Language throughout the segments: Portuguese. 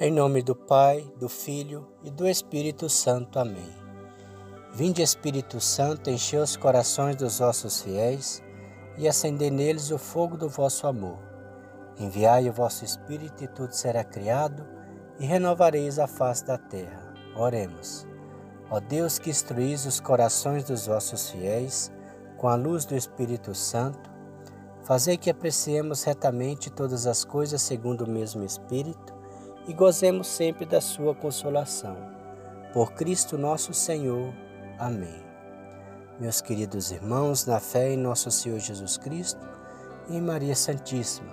Em nome do Pai, do Filho e do Espírito Santo. Amém. Vinde, Espírito Santo, enche os corações dos vossos fiéis e acendei neles o fogo do vosso amor. Enviai o vosso Espírito e tudo será criado e renovareis a face da terra. Oremos. Ó Deus que instruís os corações dos vossos fiéis com a luz do Espírito Santo, fazei que apreciemos retamente todas as coisas segundo o mesmo Espírito e gozemos sempre da sua consolação. Por Cristo nosso Senhor. Amém. Meus queridos irmãos, na fé em nosso Senhor Jesus Cristo e em Maria Santíssima,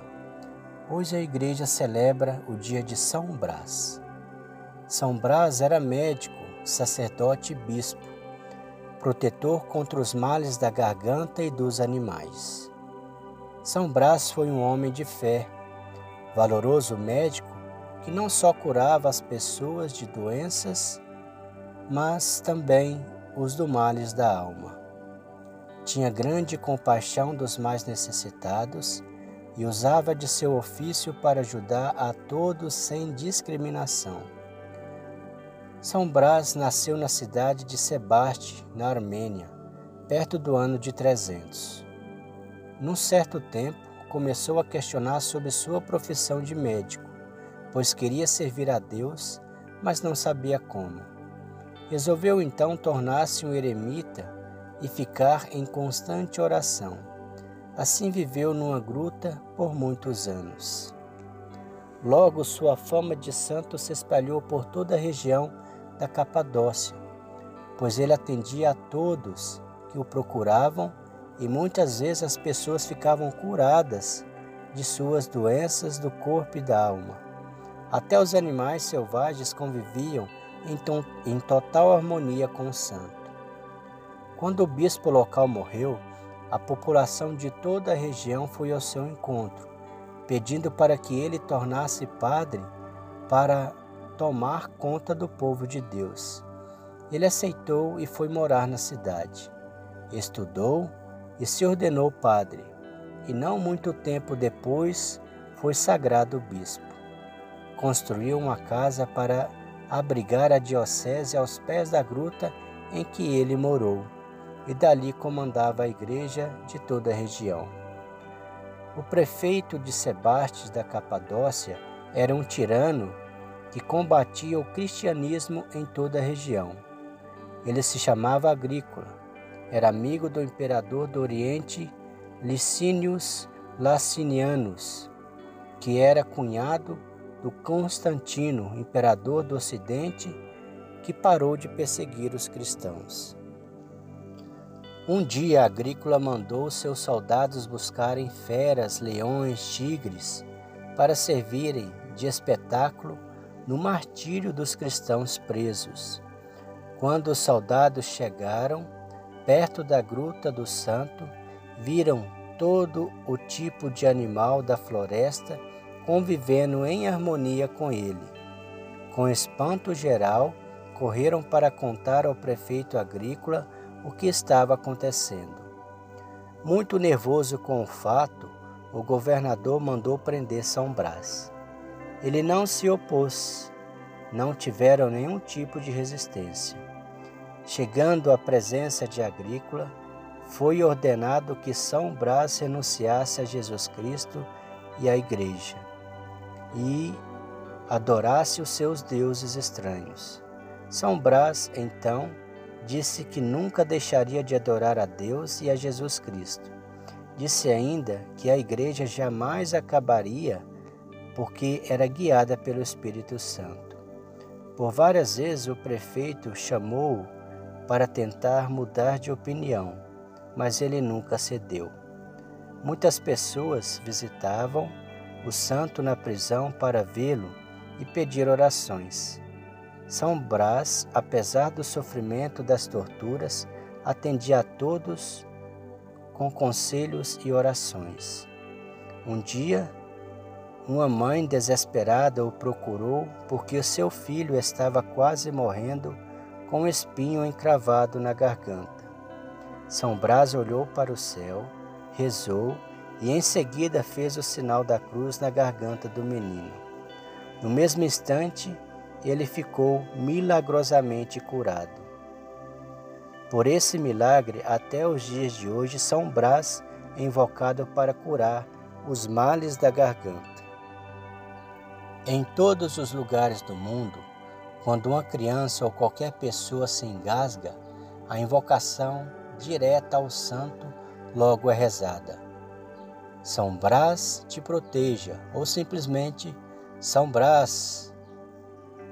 hoje a igreja celebra o dia de São Brás. São Brás era médico, sacerdote e bispo, protetor contra os males da garganta e dos animais. São Brás foi um homem de fé, valoroso médico que não só curava as pessoas de doenças, mas também os do males da alma. Tinha grande compaixão dos mais necessitados e usava de seu ofício para ajudar a todos sem discriminação. São Brás nasceu na cidade de Sebaste, na Armênia, perto do ano de 300. Num certo tempo, começou a questionar sobre sua profissão de médico pois queria servir a Deus, mas não sabia como. Resolveu então tornar-se um eremita e ficar em constante oração. Assim viveu numa gruta por muitos anos. Logo sua fama de santo se espalhou por toda a região da Capadócia, pois ele atendia a todos que o procuravam e muitas vezes as pessoas ficavam curadas de suas doenças do corpo e da alma. Até os animais selvagens conviviam em, em total harmonia com o santo. Quando o bispo local morreu, a população de toda a região foi ao seu encontro, pedindo para que ele tornasse padre para tomar conta do povo de Deus. Ele aceitou e foi morar na cidade. Estudou e se ordenou padre, e não muito tempo depois foi sagrado bispo construiu uma casa para abrigar a diocese aos pés da gruta em que ele morou, e dali comandava a igreja de toda a região. O prefeito de Sebastes da Capadócia era um tirano que combatia o cristianismo em toda a região. Ele se chamava Agrícola, era amigo do imperador do Oriente Licínios Lacinianus, que era cunhado do Constantino, imperador do Ocidente, que parou de perseguir os cristãos. Um dia Agrícola mandou seus soldados buscarem feras, leões, tigres, para servirem de espetáculo no martírio dos cristãos presos. Quando os soldados chegaram perto da gruta do santo, viram todo o tipo de animal da floresta convivendo em harmonia com ele. Com espanto geral, correram para contar ao prefeito agrícola o que estava acontecendo. Muito nervoso com o fato, o governador mandou prender São Brás. Ele não se opôs, não tiveram nenhum tipo de resistência. Chegando à presença de Agrícola, foi ordenado que São Brás renunciasse a Jesus Cristo e à Igreja e adorasse os seus deuses estranhos. São Brás, então, disse que nunca deixaria de adorar a Deus e a Jesus Cristo. Disse ainda que a igreja jamais acabaria porque era guiada pelo Espírito Santo. Por várias vezes o prefeito chamou-o para tentar mudar de opinião, mas ele nunca cedeu. Muitas pessoas visitavam o santo na prisão para vê-lo e pedir orações. São Brás, apesar do sofrimento das torturas, atendia a todos com conselhos e orações. Um dia, uma mãe desesperada o procurou porque o seu filho estava quase morrendo com um espinho encravado na garganta. São Brás olhou para o céu, rezou e em seguida fez o sinal da cruz na garganta do menino. No mesmo instante, ele ficou milagrosamente curado. Por esse milagre, até os dias de hoje, São Brás é invocado para curar os males da garganta. Em todos os lugares do mundo, quando uma criança ou qualquer pessoa se engasga, a invocação direta ao santo logo é rezada. São Brás te proteja, ou simplesmente São Brás.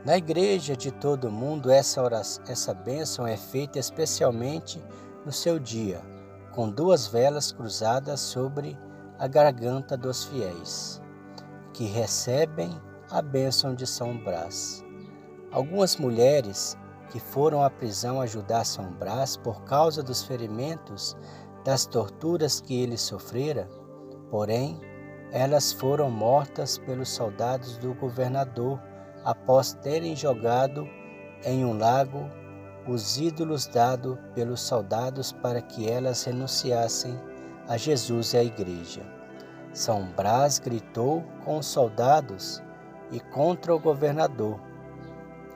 Na igreja de todo mundo, essa, oração, essa bênção é feita especialmente no seu dia, com duas velas cruzadas sobre a garganta dos fiéis, que recebem a bênção de São Brás. Algumas mulheres que foram à prisão ajudar São Brás por causa dos ferimentos das torturas que ele sofrera, porém, elas foram mortas pelos soldados do governador após terem jogado em um lago os ídolos dados pelos soldados para que elas renunciassem a Jesus e à igreja. São Brás gritou com os soldados e contra o governador,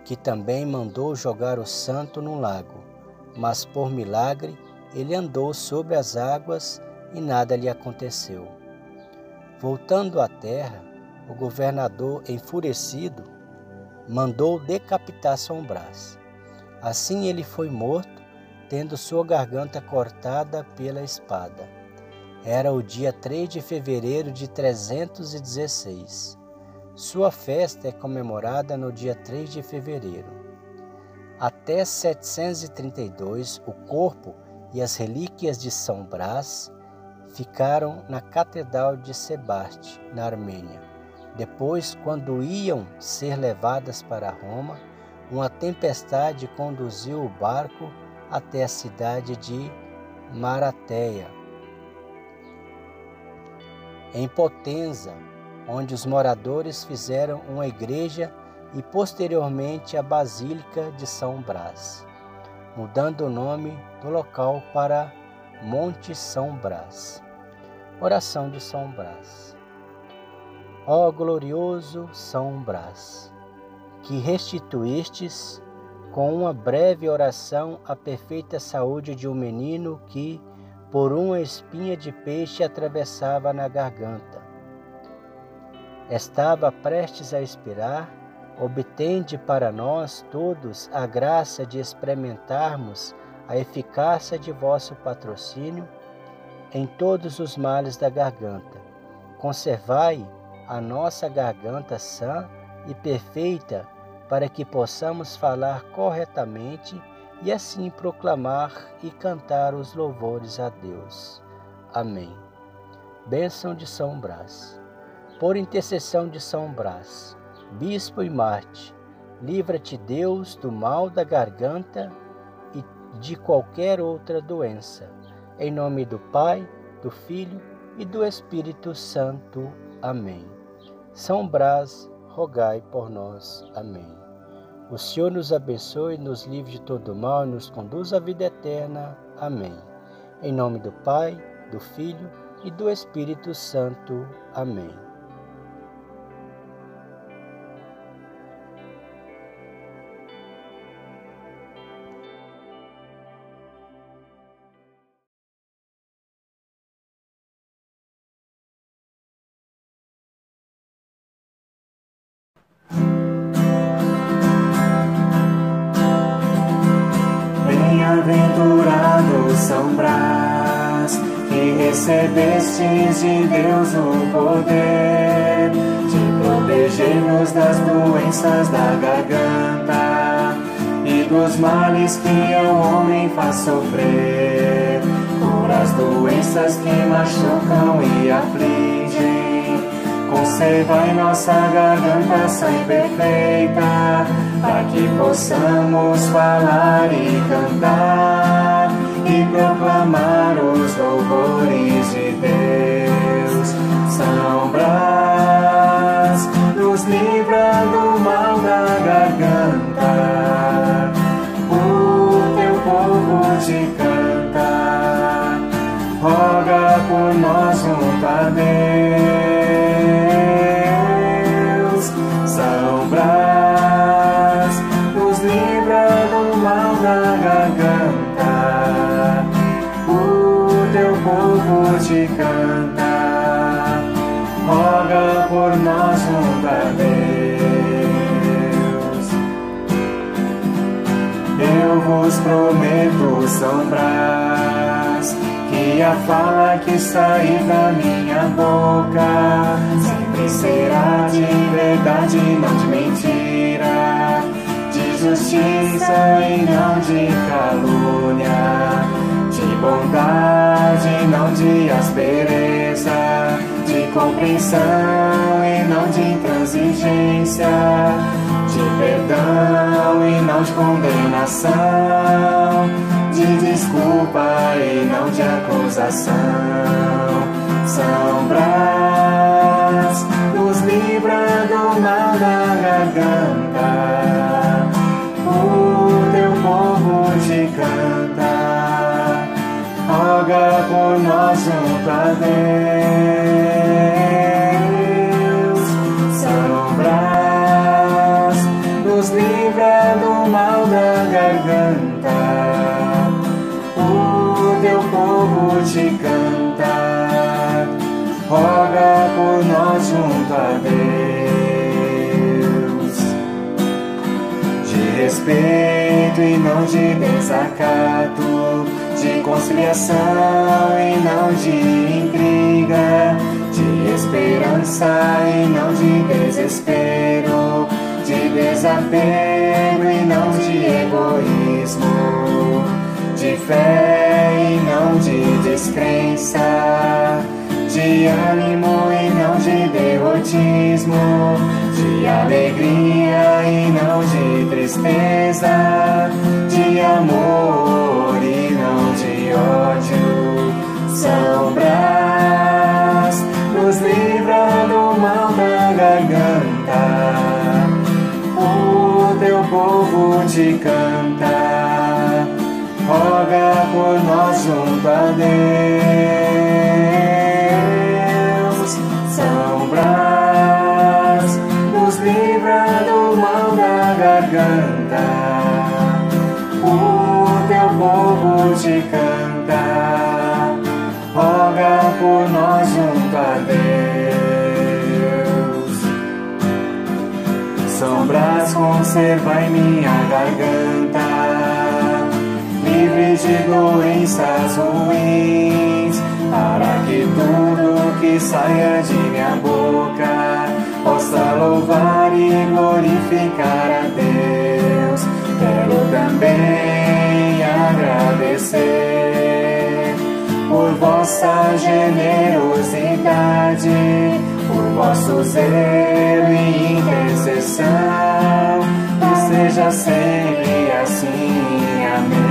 que também mandou jogar o santo no lago, mas por milagre ele andou sobre as águas e nada lhe aconteceu. Voltando à terra, o governador, enfurecido, mandou decapitar São Brás. Assim ele foi morto, tendo sua garganta cortada pela espada. Era o dia 3 de fevereiro de 316. Sua festa é comemorada no dia 3 de fevereiro. Até 732, o corpo e as relíquias de São Brás ficaram na Catedral de Sebaste, na Armênia. Depois, quando iam ser levadas para Roma, uma tempestade conduziu o barco até a cidade de Marateia. Em Potenza, onde os moradores fizeram uma igreja e posteriormente a Basílica de São Brás, mudando o nome do local para Monte São Brás. Oração de São Brás. Ó glorioso São Brás, que restituístes com uma breve oração a perfeita saúde de um menino que, por uma espinha de peixe, atravessava na garganta estava prestes a expirar, obtende para nós todos a graça de experimentarmos a eficácia de vosso patrocínio em todos os males da garganta. Conservai a nossa garganta sã e perfeita para que possamos falar corretamente e assim proclamar e cantar os louvores a Deus. Amém. Bênção de São Brás por intercessão de São Brás, Bispo e Marte, livra-te Deus do mal da garganta de qualquer outra doença. Em nome do Pai, do Filho e do Espírito Santo. Amém. São Brás, rogai por nós. Amém. O Senhor nos abençoe, nos livre de todo mal e nos conduz à vida eterna. Amém. Em nome do Pai, do Filho e do Espírito Santo. Amém. Recebestes de Deus o poder de proteger-nos das doenças da garganta e dos males que ao homem faz sofrer, por as doenças que machucam e afligem. Conservai nossa garganta e perfeita, para que possamos falar e cantar e proclamar os louvores de Deus. São Brás, nos livra do mal da garganta. Prometo, São Brás, que a fala que sair da minha boca. Sempre será de verdade, não de mentira, de justiça e não de calúnia, de bondade, não de aspereza, de compreensão e não de intransigência perdão e não de condenação, de desculpa e não de acusação. São Brás nos livra do mal da garganta, o teu povo te canta, roga por nós junto a Deus. De desacato, de conciliação e não de intriga, de esperança e não de desespero, de desapego e não de egoísmo, de fé e não de descrença, de ânimo e não de derrotismo, de alegria e não de tristeza, conserva em minha garganta livre de doenças ruins, para que tudo que saia de minha boca possa louvar e glorificar a Deus. Quero também agradecer por vossa generosidade, por vosso zelo e intercessão, seja sempre assim. Amém.